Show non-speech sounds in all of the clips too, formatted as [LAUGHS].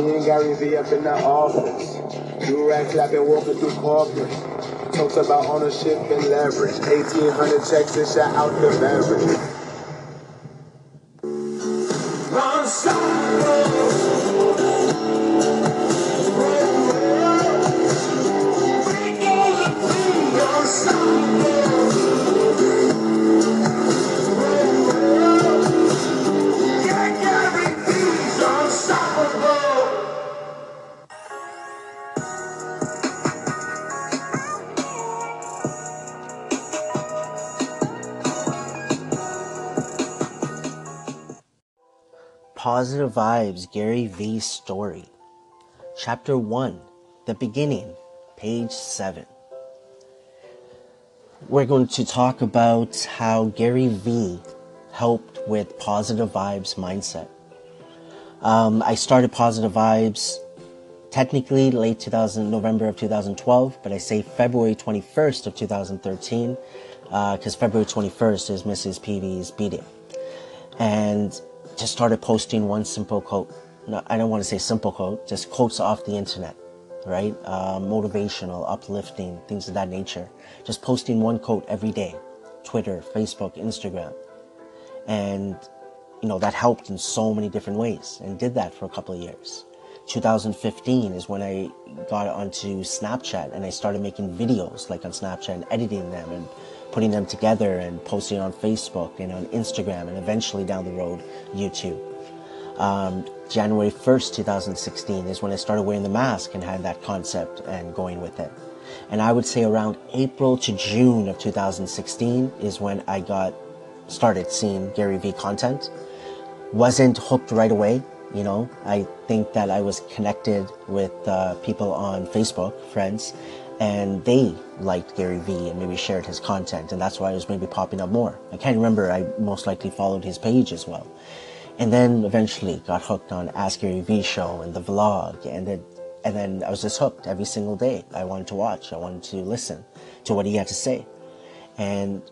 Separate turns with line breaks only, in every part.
Me and Gary V up in the office. Do rag clapping, walking through corporate. Talks about ownership and leverage. 1800 checks and shot out the beverage.
Positive Vibes Gary V Story. Chapter 1 The Beginning, page 7. We're going to talk about how Gary V helped with Positive Vibes mindset. Um, I started Positive Vibes technically late 2000, November of 2012, but I say February 21st of 2013 because uh, February 21st is Mrs. Peavy's B-Day. And just started posting one simple quote. No, I don't want to say simple quote, just quotes off the internet, right? Uh, motivational, uplifting, things of that nature. Just posting one quote every day. Twitter, Facebook, Instagram. And, you know, that helped in so many different ways and did that for a couple of years. 2015 is when I got onto Snapchat and I started making videos like on Snapchat and editing them and putting them together and posting on Facebook and on Instagram and eventually down the road, YouTube. Um, January 1st, 2016 is when I started wearing the mask and had that concept and going with it. And I would say around April to June of 2016 is when I got started seeing Gary Vee content. Wasn't hooked right away, you know. I think that I was connected with uh, people on Facebook, friends, and they liked Gary Vee and maybe shared his content, and that's why it was maybe popping up more. I can't remember, I most likely followed his page as well. And then eventually got hooked on Ask Gary Vee show and the vlog, and then, and then I was just hooked every single day. I wanted to watch, I wanted to listen to what he had to say. And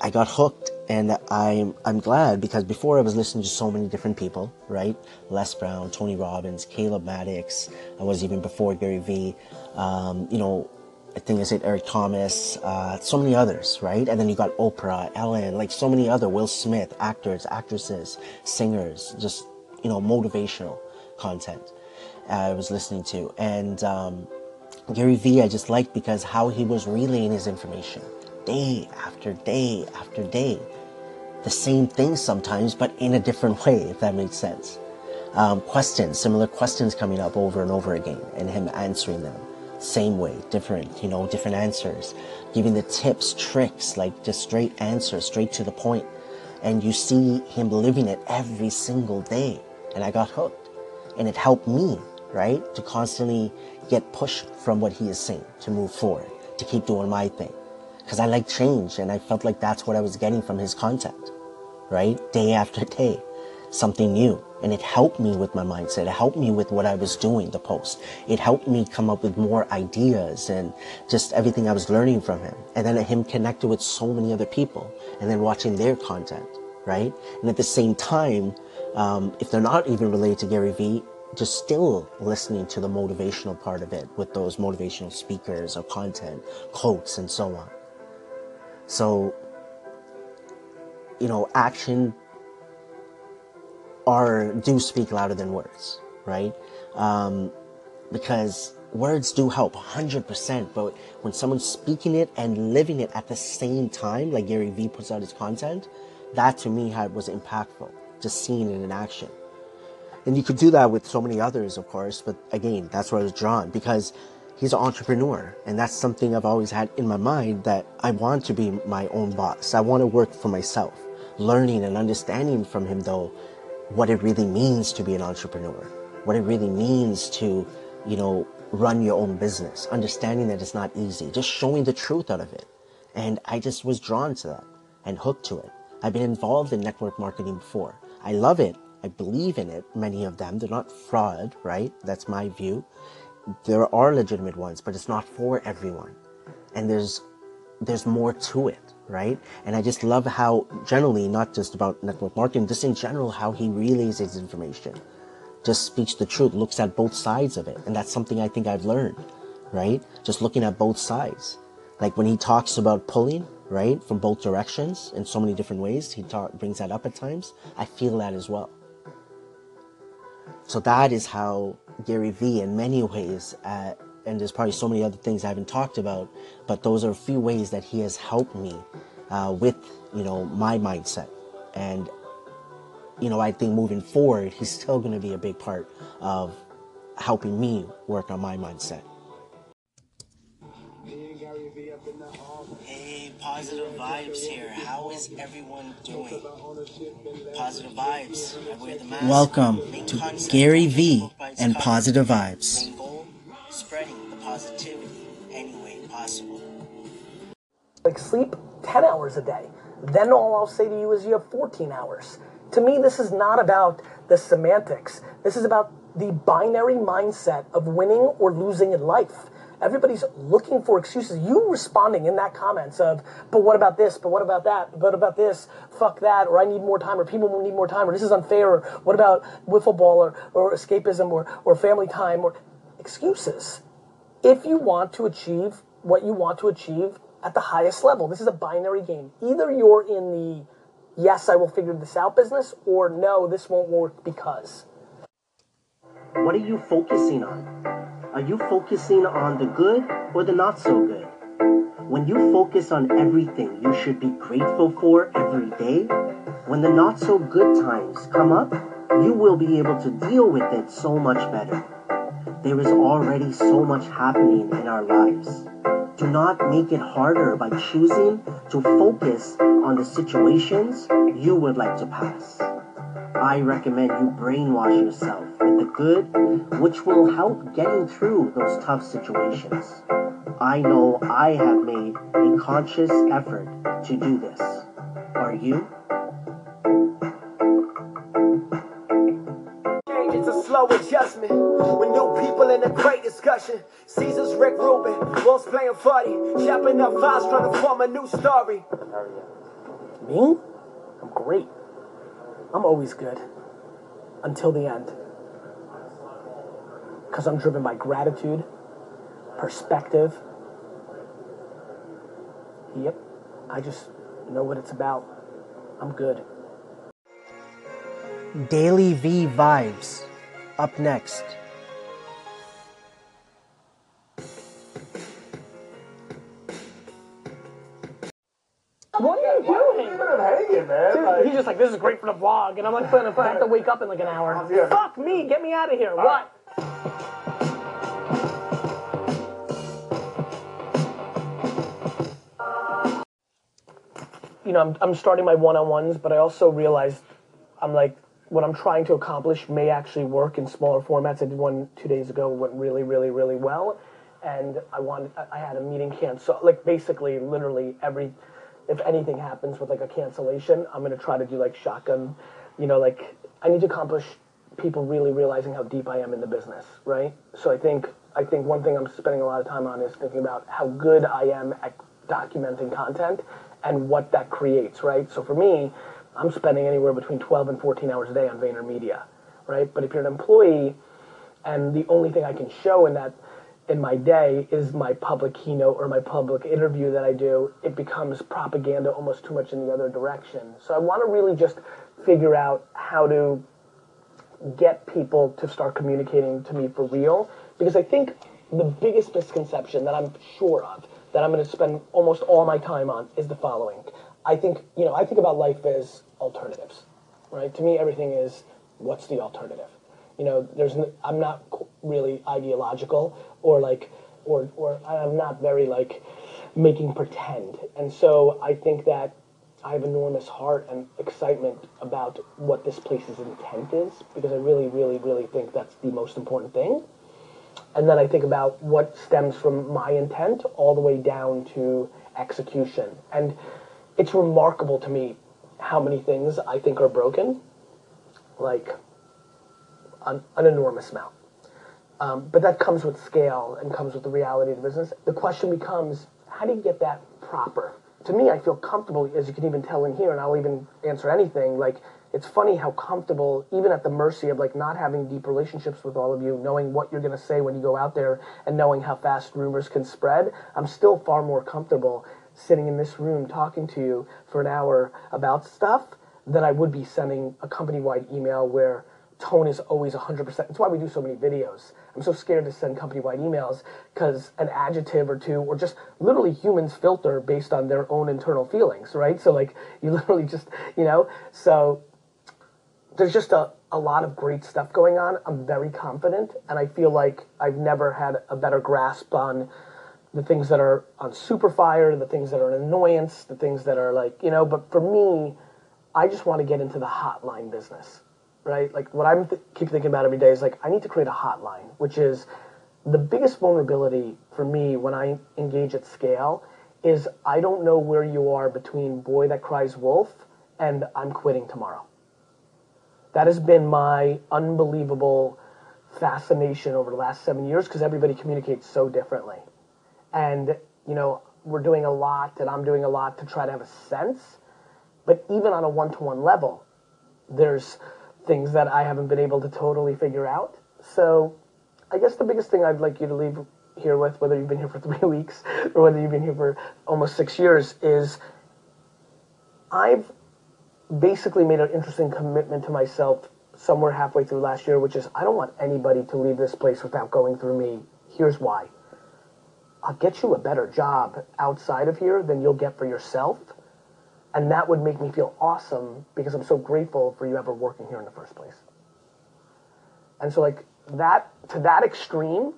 I got hooked and I'm I'm glad because before I was listening to so many different people, right? Les Brown, Tony Robbins, Caleb Maddix. I was even before Gary Vee. Um, you know, I think I said Eric Thomas, uh, so many others, right? And then you got Oprah, Ellen, like so many other Will Smith, actors, actresses, singers, just you know, motivational content. I was listening to, and um, Gary Vee I just liked because how he was relaying his information day after day after day. The same thing sometimes, but in a different way, if that makes sense. Um, questions, similar questions coming up over and over again, and him answering them. Same way, different, you know, different answers. Giving the tips, tricks, like just straight answers, straight to the point. And you see him living it every single day. And I got hooked. And it helped me, right? To constantly get pushed from what he is saying, to move forward, to keep doing my thing because I like change and I felt like that's what I was getting from his content, right? Day after day, something new. And it helped me with my mindset. It helped me with what I was doing, the post. It helped me come up with more ideas and just everything I was learning from him. And then him connected with so many other people and then watching their content, right? And at the same time, um, if they're not even related to Gary Vee, just still listening to the motivational part of it with those motivational speakers or content, quotes, and so on. So, you know, action are do speak louder than words, right? Um, because words do help 100%, but when someone's speaking it and living it at the same time, like Gary Vee puts out his content, that to me had, was impactful, just seeing it in action. And you could do that with so many others, of course, but again, that's where I was drawn because he's an entrepreneur and that's something I've always had in my mind that I want to be my own boss. I want to work for myself. Learning and understanding from him though what it really means to be an entrepreneur, what it really means to, you know, run your own business, understanding that it's not easy, just showing the truth out of it. And I just was drawn to that and hooked to it. I've been involved in network marketing before. I love it. I believe in it. Many of them, they're not fraud, right? That's my view there are legitimate ones, but it's not for everyone. And there's there's more to it, right? And I just love how generally, not just about network marketing, just in general, how he relays his information just speaks the truth, looks at both sides of it. And that's something I think I've learned, right? Just looking at both sides. Like when he talks about pulling, right, from both directions in so many different ways, he talk, brings that up at times. I feel that as well. So that is how Gary Vee, in many ways, uh, and there's probably so many other things I haven't talked about, but those are a few ways that he has helped me uh, with, you know, my mindset. And, you know, I think moving forward, he's still going to be a big part of helping me work on my mindset. Hey, positive vibes here. How is everyone doing? Positive vibes. I wear the mask.
Welcome
Main
to Gary V
book by its
and. Positive Vibes.
Goal, spreading the positivity any way possible.
like sleep 10 hours a day. Then all I'll say to you is you have 14 hours. To me, this is not about the semantics. This is about the binary mindset of winning or losing in life. Everybody's looking for excuses. You responding in that comments of, but what about this? But what about that? But about this? Fuck that. Or I need more time. Or people need more time. Or this is unfair. Or what about wiffle ball? Or, or escapism? Or, or family time? Or excuses if you want to achieve what you want to achieve at the highest level, this is a binary game. Either you're in the yes, I will figure this out business, or no, this won't work because.
What are you focusing on? Are you focusing on the good or the not so good? When you focus on everything you should be grateful for every day, when the not so good times come up, you will be able to deal with it so much better. There is already so much happening in our lives. Do not make it harder by choosing to focus on the situations you would like to pass. I recommend you brainwash yourself with the good, which will help getting through those tough situations. I know I have made a conscious effort to do this. Are you?
It's a slow adjustment with new people in a great discussion. Caesar's Rick Rubin, Wolf's playing funny, chopping up files trying to form a new story.
Me? I'm great. I'm always good. Until the end. Because I'm driven by gratitude, perspective. Yep. I just know what it's about. I'm good.
Daily V Vibes. Up next.
Like, this is great for the vlog. And I'm like, "Fine, if I have to wake up in like an hour. Oh, Fuck me, get me out of here. What? You know, I'm, I'm starting my one on ones, but I also realized I'm like, what I'm trying to accomplish may actually work in smaller formats. I did one two days ago, went really, really, really well. And I wanted, I- had a meeting cancel, like basically, literally every, if anything happens with like a cancellation, I'm gonna try to do like shotgun, you know, like I need to accomplish people really realizing how deep I am in the business, right? So I think, I think one thing I'm spending a lot of time on is thinking about how good I am at documenting content and what that creates, right? So for me, I'm spending anywhere between 12 and 14 hours a day on VaynerMedia, right? But if you're an employee and the only thing I can show in that in my day is my public keynote or my public interview that I do, it becomes propaganda almost too much in the other direction. So I want to really just figure out how to get people to start communicating to me for real because I think the biggest misconception that I'm sure of that I'm going to spend almost all my time on is the following. I think, you know, I think about life as alternatives, right? To me, everything is what's the alternative? You know, there's, n- I'm not really ideological or like, or, or I'm not very like making pretend. And so I think that I have enormous heart and excitement about what this place's intent is because I really, really, really think that's the most important thing. And then I think about what stems from my intent all the way down to execution. And it's remarkable to me how many things I think are broken, like an, an enormous amount. Um, but that comes with scale and comes with the reality of the business. The question becomes, how do you get that proper? To me, I feel comfortable, as you can even tell in here, and I'll even answer anything. Like, it's funny how comfortable, even at the mercy of like not having deep relationships with all of you, knowing what you're gonna say when you go out there, and knowing how fast rumors can spread. I'm still far more comfortable sitting in this room talking to you for an hour about stuff than I would be sending a company-wide email where tone is always 100%. That's why we do so many videos. I'm so scared to send company-wide emails because an adjective or two, or just literally humans filter based on their own internal feelings, right? So like [LAUGHS] you literally just, you know, so there's just a, a lot of great stuff going on. I'm very confident, and I feel like I've never had a better grasp on the things that are on super fire, the things that are an annoyance, the things that are like, you know, but for me, I just want to get into the hotline business right? Like what I'm th- keep thinking about every day is like I need to create a hotline, which is the biggest vulnerability for me when I engage at scale is I don't know where you are between boy that cries wolf and I'm quitting tomorrow. That has been my unbelievable fascination over the last seven years because everybody communicates so differently. And, you know, we're doing a lot and I'm doing a lot to try to have a sense. But even on a one to one level, there's things that I haven't been able to totally figure out. So I guess the biggest thing I'd like you to leave here with, whether you've been here for [LAUGHS] three weeks or whether you've been here for almost six years, is I've basically made an interesting commitment to myself somewhere halfway through last year, which is I don't want anybody to leave this place without going through me. Here's why. I'll get you a better job outside of here than you'll get for yourself and that would make me feel awesome because I'm so grateful for you ever working here in the first place. And so, like, that, to that extreme,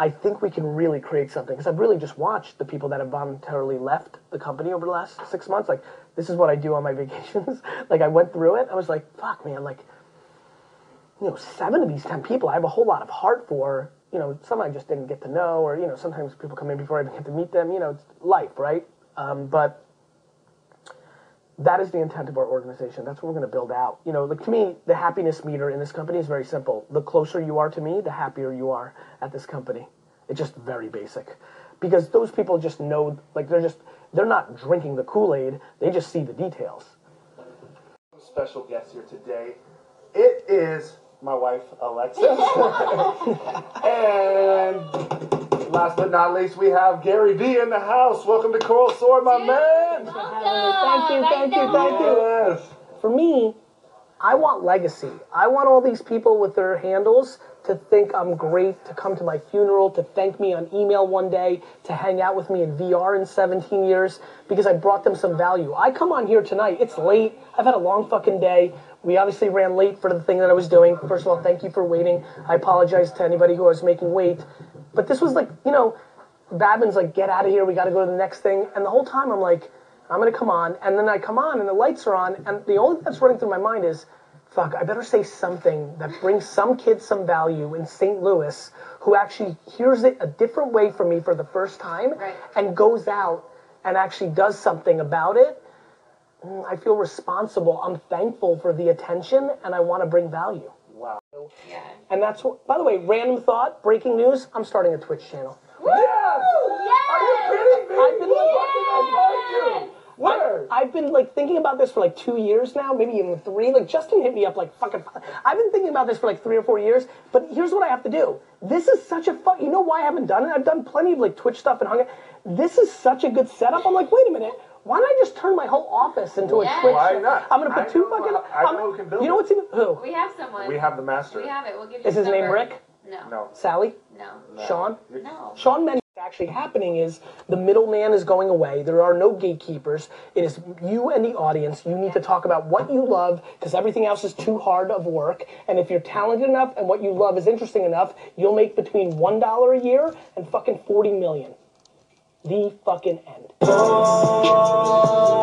I think we can really create something. Because I've really just watched the people that have voluntarily left the company over the last six months. Like, this is what I do on my [LAUGHS] vacations. like, I went through it. I was like, fuck, man, like, you know, seven of these ten people I have a whole lot of heart for. You know, some I just didn't get to know, or, you know, sometimes people come in before I even get to meet them. You know, it's life, right? Um, but that is the intent of our organization. That's what we're going to build out. You know, like to me, the happiness meter in this company is very simple. The closer you are to me, the happier you are at this company. It's just very basic. Because those people just know, like they're just, they're not drinking the Kool-Aid. They just see the details.
Special guest here today. It is my wife, Alexis. [LAUGHS] and last but not least, we have Gary Vee in the house. Welcome to Coral Sword, my man.
Thank you, thank you, thank you.
Yes.
For me, I want legacy. I want all these people with their handles to think I'm great, to come to my funeral, to thank me on email one day, to hang out with me in VR in 17 years, because I brought them some value. I come on here tonight, it's late, I've had a long fucking day. We obviously ran late for the thing that I was doing. First of all, thank you for waiting. I apologize to anybody who I was making wait. But this was like, you know, Babin's like, get out of here, we gotta go to the next thing. And the whole time I'm like, I'm gonna come on. And then I come on and the lights are on. And the only thing that's running through my mind is, fuck, I better say something that brings some kid some value in St. Louis who actually hears it a different way from me for the first time
Right.
and goes out and actually does something about it. Mm, I feel responsible. I'm thankful for the attention and I want to bring value. Wow.
Yeah.
And that's what, by the way, random thought, breaking news, I'm starting a Twitch channel.
Yes. Are you kidding me?
I've been like,
I you. Where?
I've been like thinking about this for like two years now, maybe even three. Like Justin hit me up like fucking. I've been thinking about this for like three or four years. But here's what I have to do. This is such a fun. You know why I haven't done it? I've done plenty of like Twitch stuff and hung out. This is such a good setup. I'm like, wait a minute. Why don't I just turn my whole office into a Twitch?
Why not?
I'm gonna put
I
two
know-
fucking.
I know
I'm-
who can build
You know
it.
what's even who?
We have someone.
We have the master.
We have it. We'll give you This
Is his name. Rick?
No.
No.
Sally?
No.
Sean?
No.
Sean Menny. What's actually happening is the middleman is going away. There are no gatekeepers. It is you and the audience. You need to talk about what you love because everything else is too hard of work. And if you're talented enough and what you love is interesting enough, you'll make between one dollar a year and fucking forty million the fucking end. Oh,